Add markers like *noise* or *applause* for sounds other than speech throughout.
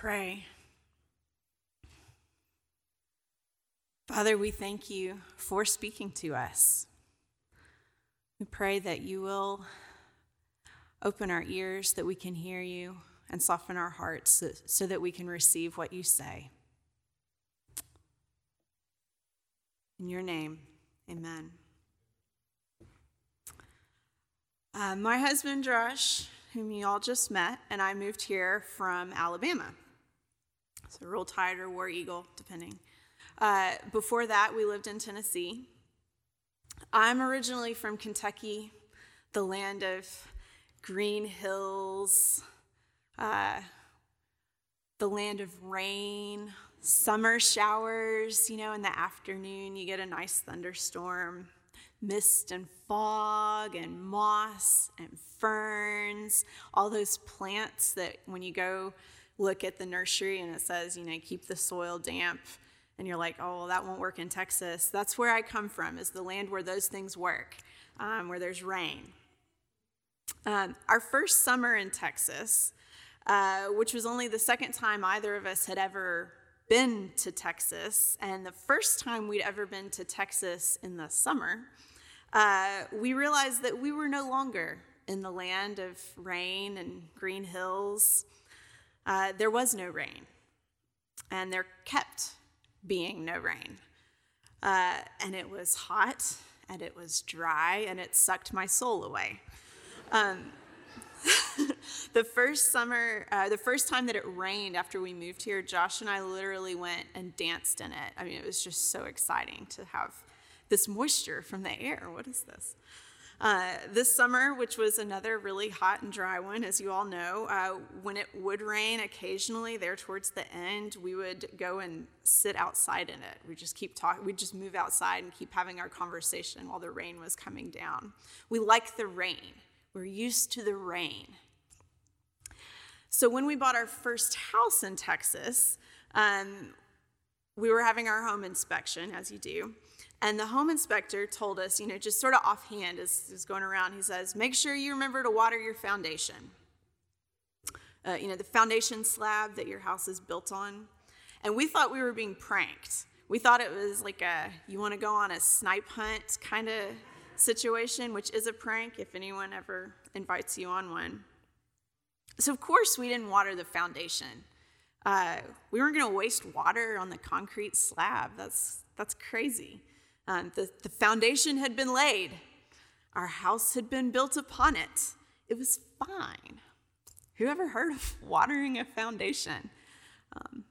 pray. Father, we thank you for speaking to us. We pray that you will open our ears that we can hear you and soften our hearts so, so that we can receive what you say. In your name, amen. Uh, my husband, Josh, whom you all just met, and I moved here from Alabama. So, Roll Tide or War Eagle, depending. Uh, before that, we lived in Tennessee. I'm originally from Kentucky, the land of green hills, uh, the land of rain, summer showers. You know, in the afternoon, you get a nice thunderstorm, mist and fog, and moss and ferns, all those plants that when you go look at the nursery and it says, you know, keep the soil damp. And you're like, oh, well, that won't work in Texas. That's where I come from, is the land where those things work, um, where there's rain. Um, our first summer in Texas, uh, which was only the second time either of us had ever been to Texas, and the first time we'd ever been to Texas in the summer, uh, we realized that we were no longer in the land of rain and green hills uh, there was no rain, and there kept being no rain. Uh, and it was hot, and it was dry, and it sucked my soul away. Um, *laughs* the first summer, uh, the first time that it rained after we moved here, Josh and I literally went and danced in it. I mean, it was just so exciting to have this moisture from the air. What is this? Uh, this summer, which was another really hot and dry one, as you all know, uh, when it would rain occasionally, there towards the end, we would go and sit outside in it. We just keep talking, we'd just move outside and keep having our conversation while the rain was coming down. We like the rain, we're used to the rain. So when we bought our first house in Texas, um, we were having our home inspection, as you do. And the home inspector told us, you know, just sort of offhand as is going around, he says, make sure you remember to water your foundation. Uh, you know, the foundation slab that your house is built on. And we thought we were being pranked. We thought it was like a, you want to go on a snipe hunt kind of situation, which is a prank if anyone ever invites you on one. So, of course, we didn't water the foundation. Uh, we weren't going to waste water on the concrete slab. That's, that's crazy. Um, the, the foundation had been laid, our house had been built upon it. It was fine. Who ever heard of *laughs* watering a foundation? Um,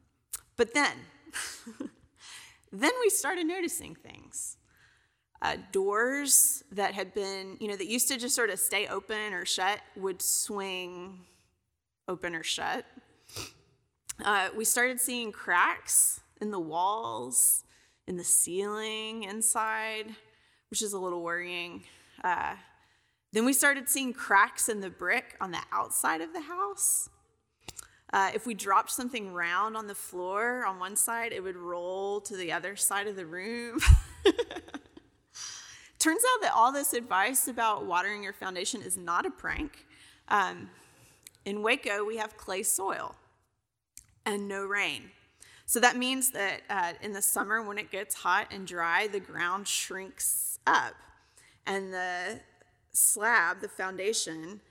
but then, *laughs* then we started noticing things. Uh, doors that had been, you know, that used to just sort of stay open or shut would swing open or shut. Uh, we started seeing cracks in the walls in the ceiling inside, which is a little worrying. Uh, then we started seeing cracks in the brick on the outside of the house. Uh, if we dropped something round on the floor on one side, it would roll to the other side of the room. *laughs* Turns out that all this advice about watering your foundation is not a prank. Um, in Waco, we have clay soil and no rain. So that means that uh, in the summer, when it gets hot and dry, the ground shrinks up and the slab, the foundation,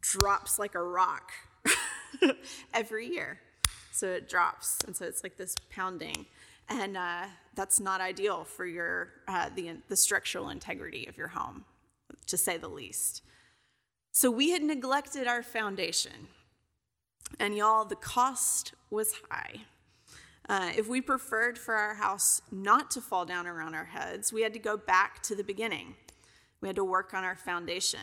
drops like a rock *laughs* every year. So it drops, and so it's like this pounding, and uh, that's not ideal for your uh, the the structural integrity of your home, to say the least. So we had neglected our foundation, and y'all, the cost was high. Uh, if we preferred for our house not to fall down around our heads, we had to go back to the beginning. We had to work on our foundation.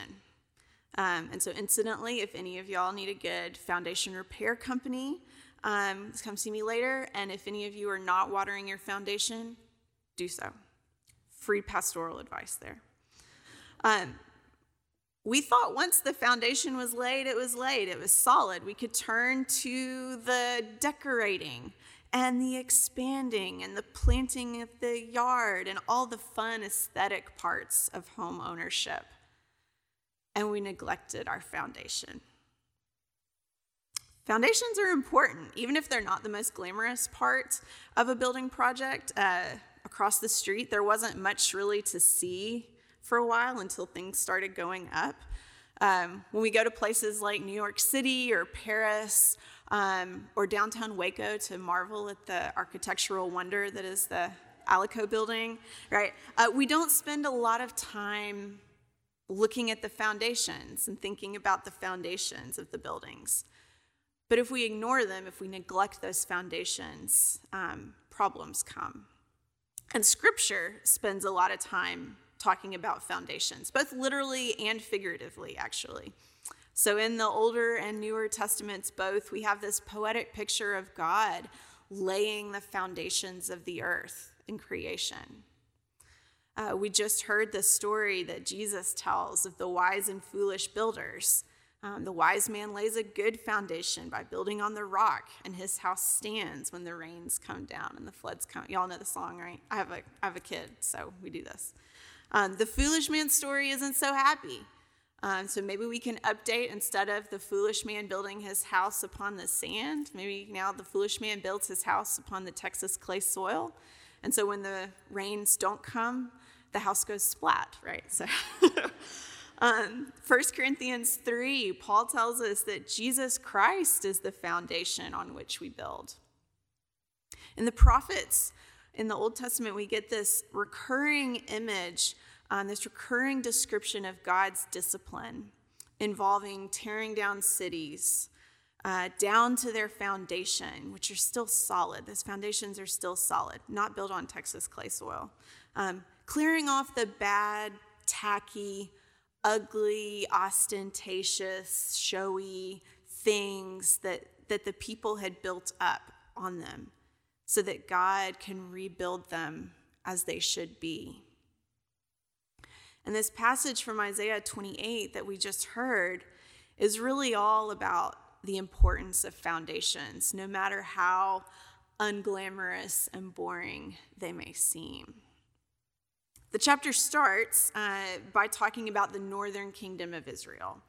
Um, and so, incidentally, if any of y'all need a good foundation repair company, um, come see me later. And if any of you are not watering your foundation, do so. Free pastoral advice there. Um, we thought once the foundation was laid, it was laid, it was solid. We could turn to the decorating and the expanding and the planting of the yard and all the fun aesthetic parts of home ownership. And we neglected our foundation. Foundations are important, even if they're not the most glamorous part of a building project. Uh, across the street, there wasn't much really to see for a while until things started going up. Um, when we go to places like New York City or Paris um, or downtown Waco to marvel at the architectural wonder that is the Alico building, right? Uh, we don't spend a lot of time looking at the foundations and thinking about the foundations of the buildings. But if we ignore them, if we neglect those foundations, um, problems come. And scripture spends a lot of time talking about foundations, both literally and figuratively, actually. So, in the Older and Newer Testaments, both, we have this poetic picture of God laying the foundations of the earth in creation. Uh, we just heard the story that Jesus tells of the wise and foolish builders. Um, the wise man lays a good foundation by building on the rock, and his house stands when the rains come down and the floods come. Y'all know the song, right? I have a, I have a kid, so we do this. Um, the foolish man's story isn't so happy. Um, so maybe we can update instead of the foolish man building his house upon the sand, maybe now the foolish man builds his house upon the Texas clay soil. And so when the rains don't come, the house goes splat, right? So *laughs* um, 1 Corinthians 3, Paul tells us that Jesus Christ is the foundation on which we build. In the prophets, in the Old Testament, we get this recurring image, um, this recurring description of God's discipline involving tearing down cities uh, down to their foundation, which are still solid. Those foundations are still solid, not built on Texas clay soil. Um, clearing off the bad, tacky, ugly, ostentatious, showy things that, that the people had built up on them so that God can rebuild them as they should be. And this passage from Isaiah 28 that we just heard is really all about the importance of foundations, no matter how unglamorous and boring they may seem. The chapter starts uh, by talking about the northern kingdom of Israel.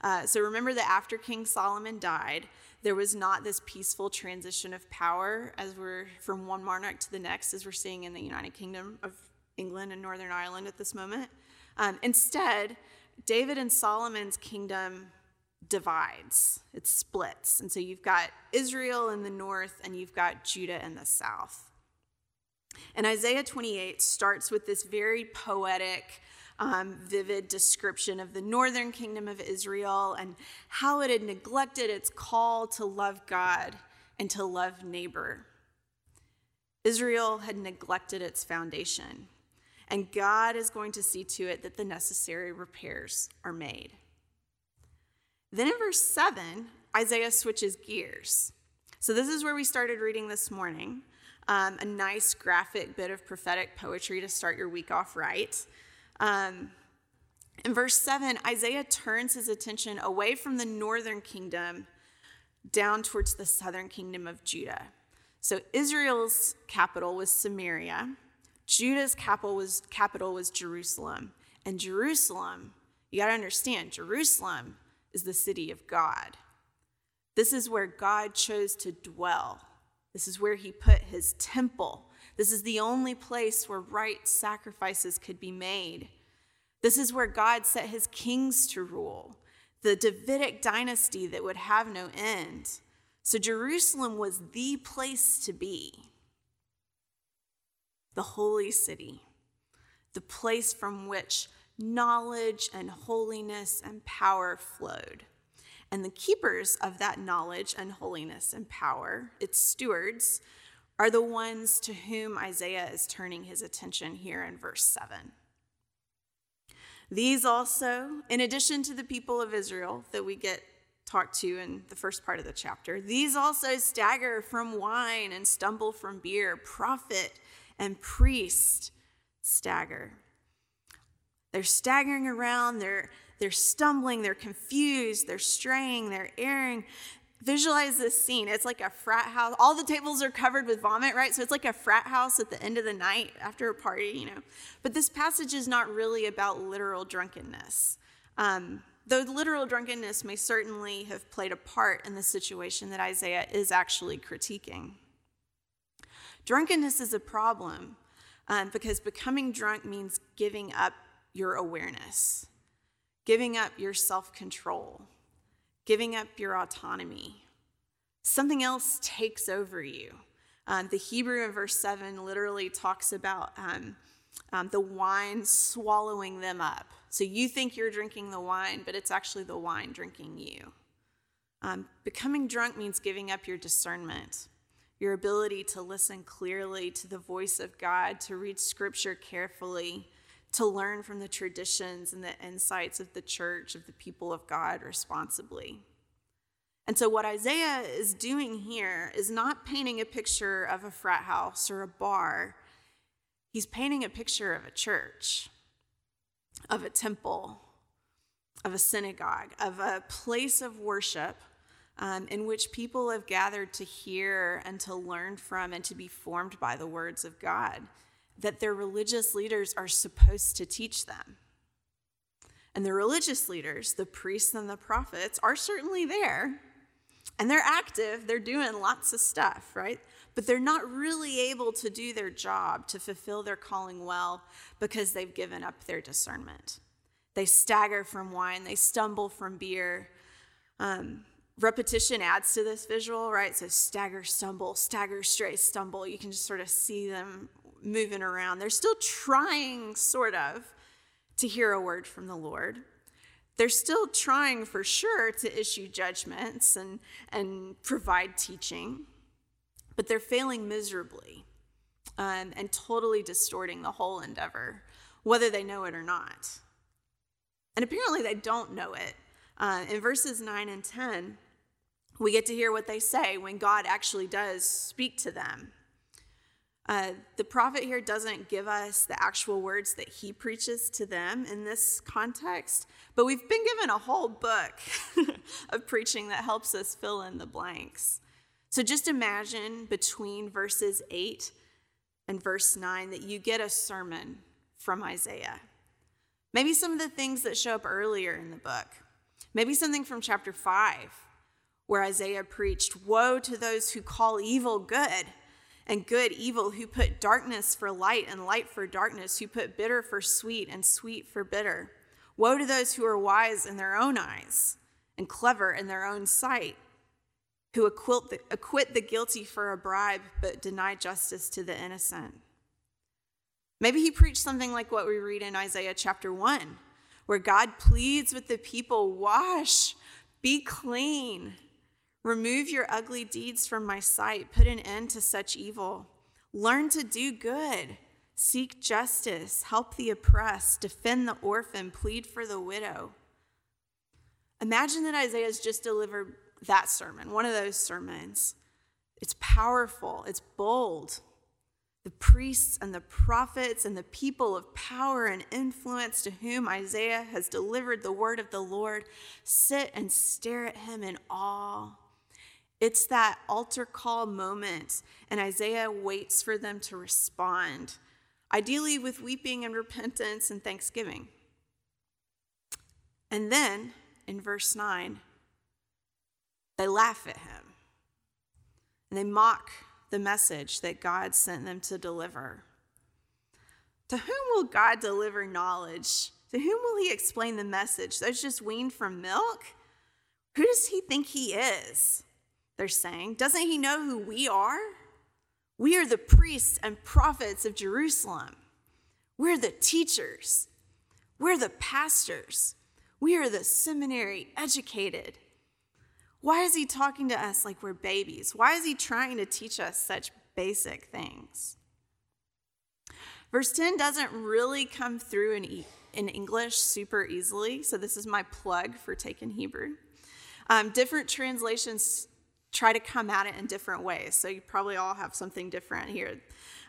Uh, so remember that after King Solomon died, there was not this peaceful transition of power as we're from one monarch to the next, as we're seeing in the United Kingdom of England and Northern Ireland at this moment. Um, instead, David and Solomon's kingdom divides, it splits. And so you've got Israel in the north and you've got Judah in the south. And Isaiah 28 starts with this very poetic, um, vivid description of the northern kingdom of Israel and how it had neglected its call to love God and to love neighbor. Israel had neglected its foundation, and God is going to see to it that the necessary repairs are made. Then in verse 7, Isaiah switches gears. So this is where we started reading this morning. Um, a nice graphic bit of prophetic poetry to start your week off right. Um, in verse 7, Isaiah turns his attention away from the northern kingdom down towards the southern kingdom of Judah. So Israel's capital was Samaria, Judah's capital was, capital was Jerusalem. And Jerusalem, you got to understand, Jerusalem is the city of God. This is where God chose to dwell. This is where he put his temple. This is the only place where right sacrifices could be made. This is where God set his kings to rule, the Davidic dynasty that would have no end. So Jerusalem was the place to be, the holy city, the place from which knowledge and holiness and power flowed. And the keepers of that knowledge and holiness and power, its stewards, are the ones to whom Isaiah is turning his attention here in verse 7. These also, in addition to the people of Israel that we get talked to in the first part of the chapter, these also stagger from wine and stumble from beer. Prophet and priest stagger. They're staggering around, they're, they're stumbling, they're confused, they're straying, they're erring. Visualize this scene. It's like a frat house. All the tables are covered with vomit, right? So it's like a frat house at the end of the night after a party, you know. But this passage is not really about literal drunkenness. Um, though literal drunkenness may certainly have played a part in the situation that Isaiah is actually critiquing. Drunkenness is a problem um, because becoming drunk means giving up your awareness, giving up your self control, giving up your autonomy. Something else takes over you. Um, the Hebrew in verse 7 literally talks about um, um, the wine swallowing them up. So you think you're drinking the wine, but it's actually the wine drinking you. Um, becoming drunk means giving up your discernment, your ability to listen clearly to the voice of God, to read scripture carefully, to learn from the traditions and the insights of the church, of the people of God responsibly. And so, what Isaiah is doing here is not painting a picture of a frat house or a bar. He's painting a picture of a church, of a temple, of a synagogue, of a place of worship um, in which people have gathered to hear and to learn from and to be formed by the words of God that their religious leaders are supposed to teach them. And the religious leaders, the priests and the prophets, are certainly there and they're active, they're doing lots of stuff, right? But they're not really able to do their job to fulfill their calling well because they've given up their discernment. They stagger from wine, they stumble from beer. Um, repetition adds to this visual, right? So stagger, stumble, stagger, stray, stumble. You can just sort of see them moving around. They're still trying, sort of, to hear a word from the Lord, they're still trying for sure to issue judgments and, and provide teaching, but they're failing miserably um, and totally distorting the whole endeavor, whether they know it or not. And apparently they don't know it. Uh, in verses 9 and 10, we get to hear what they say when God actually does speak to them. Uh, the prophet here doesn't give us the actual words that he preaches to them in this context, but we've been given a whole book *laughs* of preaching that helps us fill in the blanks. So just imagine between verses 8 and verse 9 that you get a sermon from Isaiah. Maybe some of the things that show up earlier in the book. Maybe something from chapter 5, where Isaiah preached Woe to those who call evil good and good evil, who put darkness for light and light for darkness, who put bitter for sweet and sweet for bitter. Woe to those who are wise in their own eyes and clever in their own sight, who acquit the, acquit the guilty for a bribe but deny justice to the innocent. Maybe he preached something like what we read in Isaiah chapter 1, where God pleads with the people wash, be clean. Remove your ugly deeds from my sight. Put an end to such evil. Learn to do good. Seek justice. Help the oppressed. Defend the orphan. Plead for the widow. Imagine that Isaiah's just delivered that sermon, one of those sermons. It's powerful, it's bold. The priests and the prophets and the people of power and influence to whom Isaiah has delivered the word of the Lord sit and stare at him in awe it's that altar call moment, and Isaiah waits for them to respond, ideally with weeping and repentance and thanksgiving. And then in verse 9, they laugh at him and they mock the message that God sent them to deliver. To whom will God deliver knowledge? To whom will he explain the message? Those just weaned from milk? Who does he think he is? They're saying. Doesn't he know who we are? We are the priests and prophets of Jerusalem. We're the teachers. We're the pastors. We are the seminary educated. Why is he talking to us like we're babies? Why is he trying to teach us such basic things? Verse 10 doesn't really come through in, in English super easily, so this is my plug for taking Hebrew. Um, different translations try to come at it in different ways. So you probably all have something different here.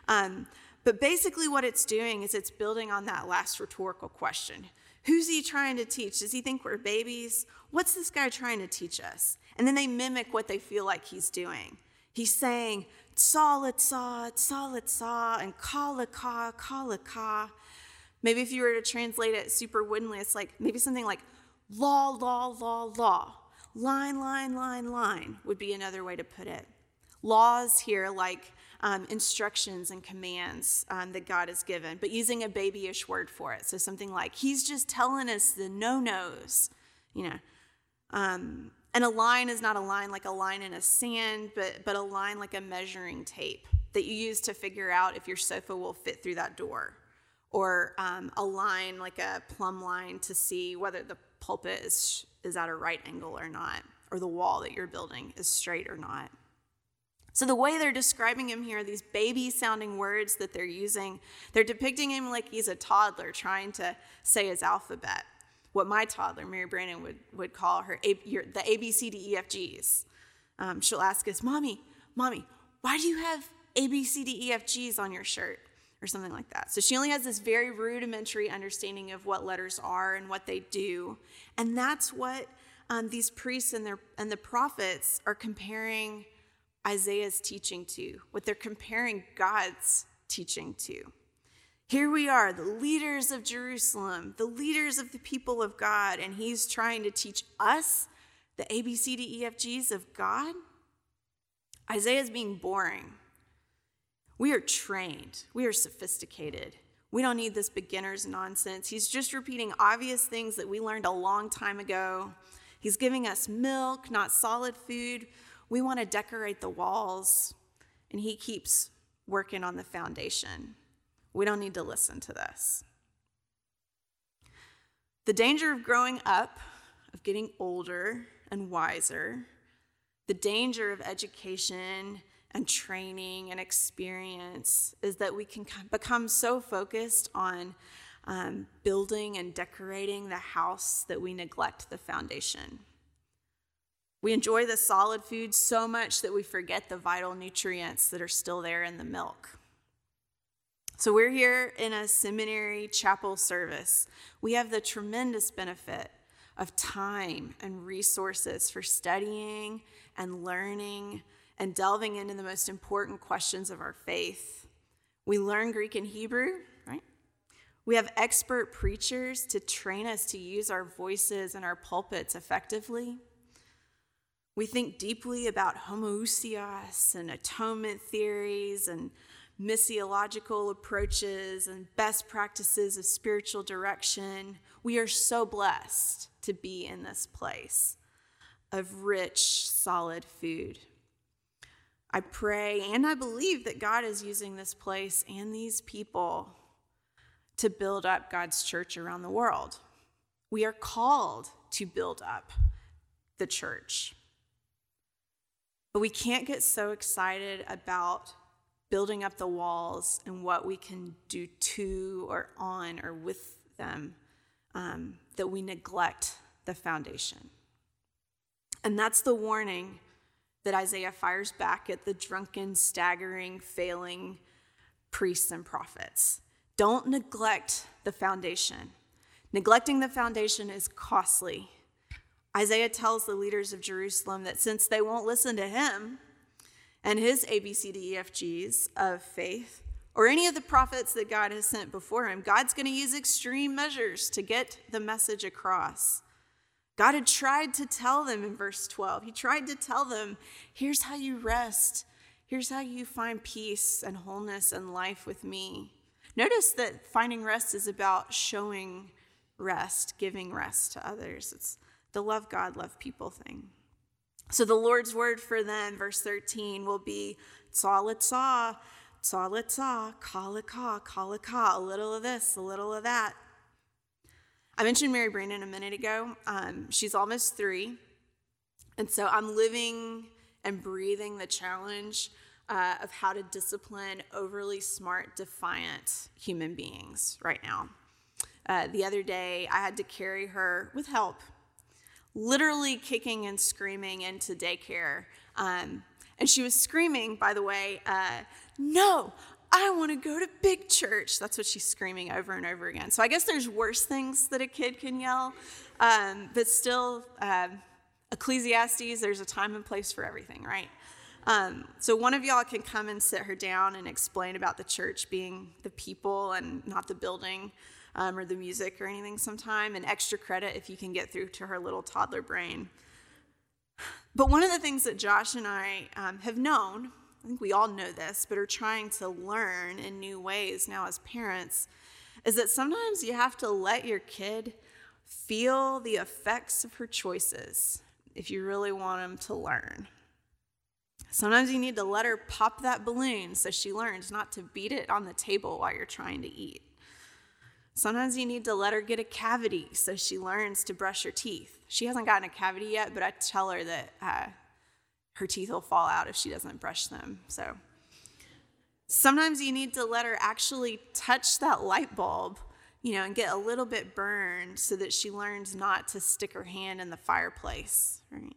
Um, but basically, what it's doing is it's building on that last rhetorical question Who's he trying to teach? Does he think we're babies? What's this guy trying to teach us? And then they mimic what they feel like he's doing. He's saying, Tsa, tsa, tsa, tsa, and ka, ka, ka, ka. Maybe if you were to translate it super woodenly, it's like maybe something like, Law, law, law, law. Line, line, line, line would be another way to put it. Laws here, like um, instructions and commands um, that God has given, but using a babyish word for it. So something like, He's just telling us the no nos, you know. Um, and a line is not a line like a line in a sand, but, but a line like a measuring tape that you use to figure out if your sofa will fit through that door, or um, a line like a plumb line to see whether the pulpit is, is at a right angle or not, or the wall that you're building is straight or not. So, the way they're describing him here, these baby sounding words that they're using, they're depicting him like he's a toddler trying to say his alphabet. What my toddler, Mary Brandon, would, would call her your, the ABCDEFGs. Um, she'll ask us, Mommy, Mommy, why do you have ABCDEFGs on your shirt? Or something like that. So she only has this very rudimentary understanding of what letters are and what they do. And that's what um, these priests and, their, and the prophets are comparing Isaiah's teaching to, what they're comparing God's teaching to. Here we are, the leaders of Jerusalem, the leaders of the people of God, and he's trying to teach us the ABCDEFGs of God. Isaiah's being boring. We are trained, we are sophisticated. We don't need this beginner's nonsense. He's just repeating obvious things that we learned a long time ago. He's giving us milk, not solid food. We want to decorate the walls, and he keeps working on the foundation. We don't need to listen to this. The danger of growing up, of getting older and wiser, the danger of education and training and experience is that we can become so focused on um, building and decorating the house that we neglect the foundation. We enjoy the solid food so much that we forget the vital nutrients that are still there in the milk. So, we're here in a seminary chapel service. We have the tremendous benefit of time and resources for studying and learning and delving into the most important questions of our faith. We learn Greek and Hebrew, right? We have expert preachers to train us to use our voices and our pulpits effectively. We think deeply about homoousios and atonement theories and missiological approaches and best practices of spiritual direction. We are so blessed to be in this place of rich, solid food. I pray and I believe that God is using this place and these people to build up God's church around the world. We are called to build up the church. But we can't get so excited about building up the walls and what we can do to or on or with them um, that we neglect the foundation. And that's the warning that Isaiah fires back at the drunken, staggering, failing priests and prophets. Don't neglect the foundation. Neglecting the foundation is costly Isaiah tells the leaders of Jerusalem that since they won't listen to him and his ABCDEFGs of faith, or any of the prophets that God has sent before him, God's going to use extreme measures to get the message across. God had tried to tell them in verse 12, He tried to tell them, here's how you rest, here's how you find peace and wholeness and life with me. Notice that finding rest is about showing rest, giving rest to others. It's the love God, love people thing. So the Lord's word for them, verse 13, will be tzaletza, tzaletza, kalika, kalika, a little of this, a little of that. I mentioned Mary Brandon a minute ago. Um, she's almost three. And so I'm living and breathing the challenge uh, of how to discipline overly smart, defiant human beings right now. Uh, the other day, I had to carry her with help literally kicking and screaming into daycare. Um, and she was screaming, by the way, uh, no, I want to go to big church. That's what she's screaming over and over again. So I guess there's worse things that a kid can yell, um, but still, uh, Ecclesiastes, there's a time and place for everything, right? Um, so one of y'all can come and sit her down and explain about the church being the people and not the building. um, or the music or anything sometime, and extra credit if you can get through to her little toddler brain. But one of the things that Josh and I um, have known, I think we all know this, but are trying to learn in new ways now as parents, is that sometimes you have to let your kid feel the effects of her choices if you really want them to learn. Sometimes you need to let her pop that balloon so she learns not to beat it on the table while you're trying to eat. Sometimes you need to let her get a cavity so she learns to brush her teeth. She hasn't gotten a cavity yet, but I tell her that uh, her teeth will fall out if she doesn't brush them. So sometimes you need to let her actually touch that light bulb, you know, and get a little bit burned so that she learns not to stick her hand in the fireplace, right?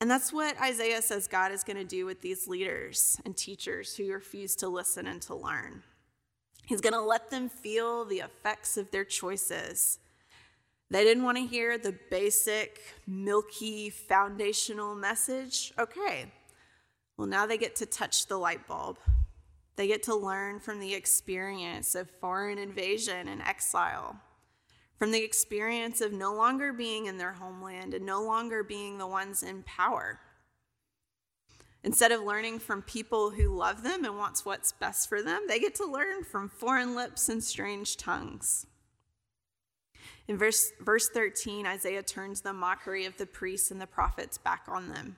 And that's what Isaiah says God is going to do with these leaders and teachers who refuse to listen and to learn. He's going to let them feel the effects of their choices. They didn't want to hear the basic, milky, foundational message. Okay, well, now they get to touch the light bulb. They get to learn from the experience of foreign invasion and exile, from the experience of no longer being in their homeland and no longer being the ones in power. Instead of learning from people who love them and wants what's best for them, they get to learn from foreign lips and strange tongues. In verse, verse 13, Isaiah turns the mockery of the priests and the prophets back on them.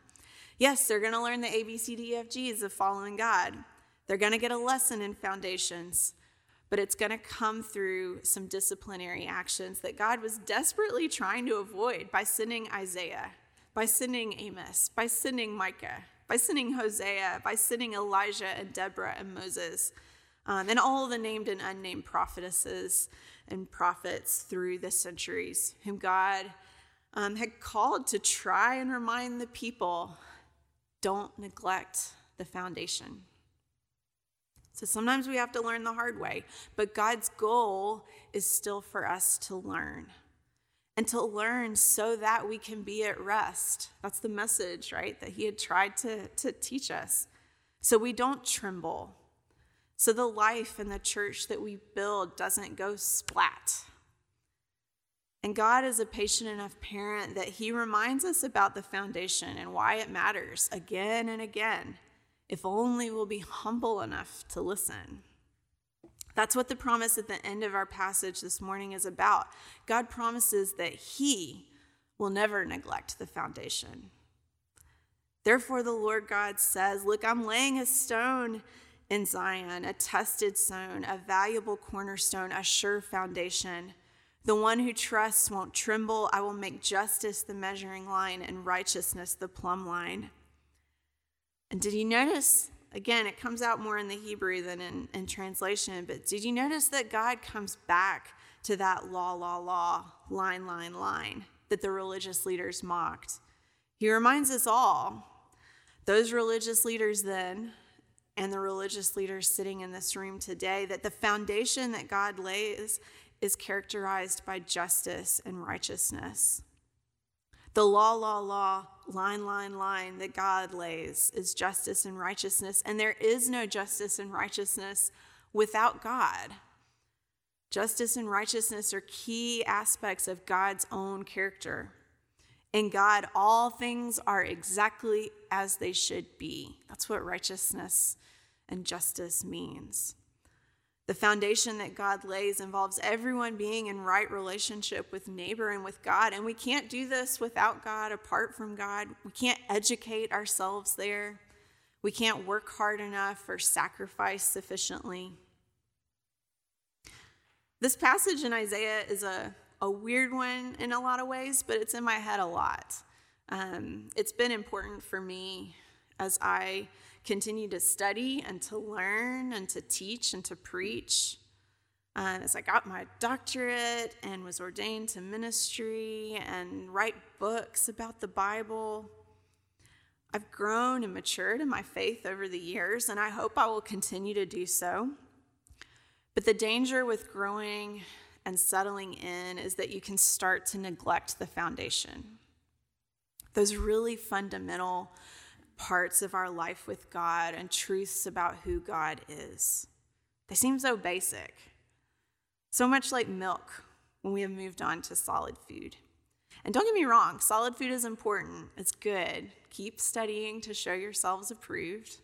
Yes, they're going to learn the ABCDFGs of following God. They're going to get a lesson in foundations, but it's going to come through some disciplinary actions that God was desperately trying to avoid by sending Isaiah, by sending Amos, by sending Micah, by sending Hosea, by sending Elijah and Deborah and Moses, um, and all the named and unnamed prophetesses and prophets through the centuries, whom God um, had called to try and remind the people don't neglect the foundation. So sometimes we have to learn the hard way, but God's goal is still for us to learn and to learn so that we can be at rest. That's the message, right? That he had tried to, to teach us. So we don't tremble. So the life and the church that we build doesn't go splat. And God is a patient enough parent that he reminds us about the foundation and why it matters again and again, if only we'll be humble enough to listen. That's what the promise at the end of our passage this morning is about. God promises that He will never neglect the foundation. Therefore, the Lord God says, Look, I'm laying a stone in Zion, a tested stone, a valuable cornerstone, a sure foundation. The one who trusts won't tremble. I will make justice the measuring line and righteousness the plumb line. And did you notice Again, it comes out more in the Hebrew than in, in translation, but did you notice that God comes back to that law, law, law, line, line, line that the religious leaders mocked? He reminds us all, those religious leaders then, and the religious leaders sitting in this room today, that the foundation that God lays is characterized by justice and righteousness. The law, law, law, line, line, line that God lays is justice and righteousness, and there is no justice and righteousness without God. Justice and righteousness are key aspects of God's own character. In God, all things are exactly as they should be. That's what righteousness and justice means. The foundation that God lays involves everyone being in right relationship with neighbor and with God. And we can't do this without God, apart from God. We can't educate ourselves there. We can't work hard enough or sacrifice sufficiently. This passage in Isaiah is a, a weird one in a lot of ways, but it's in my head a lot. Um, it's been important for me as I continue to study and to learn and to teach and to preach. Uh, as I got my doctorate and was ordained to ministry and write books about the Bible, I've grown and matured in my faith over the years, and I hope I will continue to do so. But the danger with growing and settling in is that you can start to neglect the foundation. Those really fundamental parts of our life with God and truths about who God is. They seem so basic. So much like milk when we have moved on to solid food. And don't get me wrong, solid food is important, it's good. Keep studying to show yourselves approved.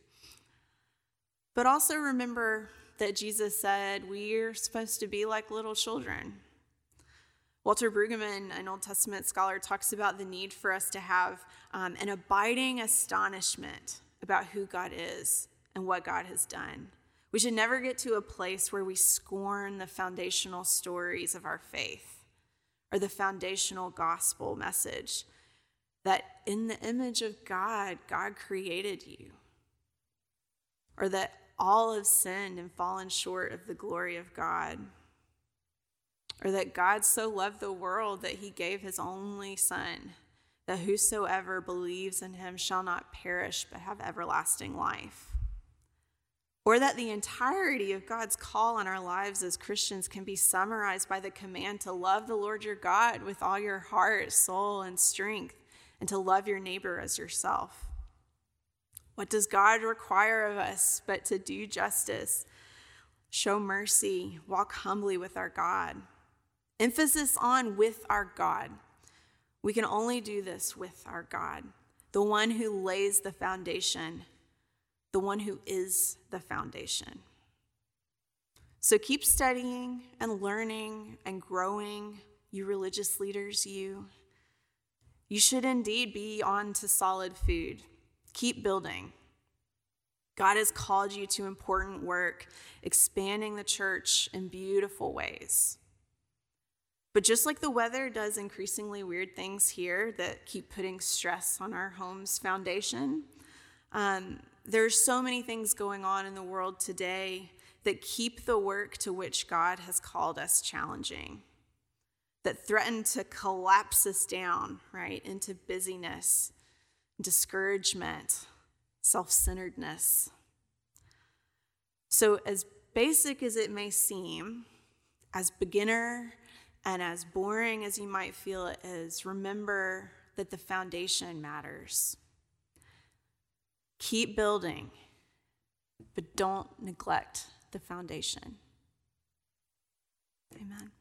But also remember that Jesus said we're supposed to be like little children. Walter Brueggemann, an Old Testament scholar, talks about the need for us to have um, an abiding astonishment about who God is and what God has done. We should never get to a place where we scorn the foundational stories of our faith or the foundational gospel message that in the image of God, God created you, or that all have sinned and fallen short of the glory of God, or that God so loved the world that he gave his only Son, that whosoever believes in him shall not perish but have everlasting life. Or that the entirety of God's call on our lives as Christians can be summarized by the command to love the Lord your God with all your heart, soul, and strength, and to love your neighbor as yourself. What does God require of us but to do justice, show mercy, walk humbly with our God? Emphasis on with our God. We can only do this with our God, the one who lays the foundation, the one who is the foundation. So keep studying and learning and growing, you religious leaders, you. You should indeed be on to solid food. Keep building. God has called you to important work, expanding the church in beautiful ways. But just like the weather does increasingly weird things here that keep putting stress on our home's foundation, um, there's so many things going on in the world today that keep the work to which God has called us challenging, that threaten to collapse us down, right, into busyness discouragement, self centeredness. So, as basic as it may seem, as beginner and as boring as you might feel it is, remember that the foundation matters. Keep building, but don't neglect the foundation. Amen.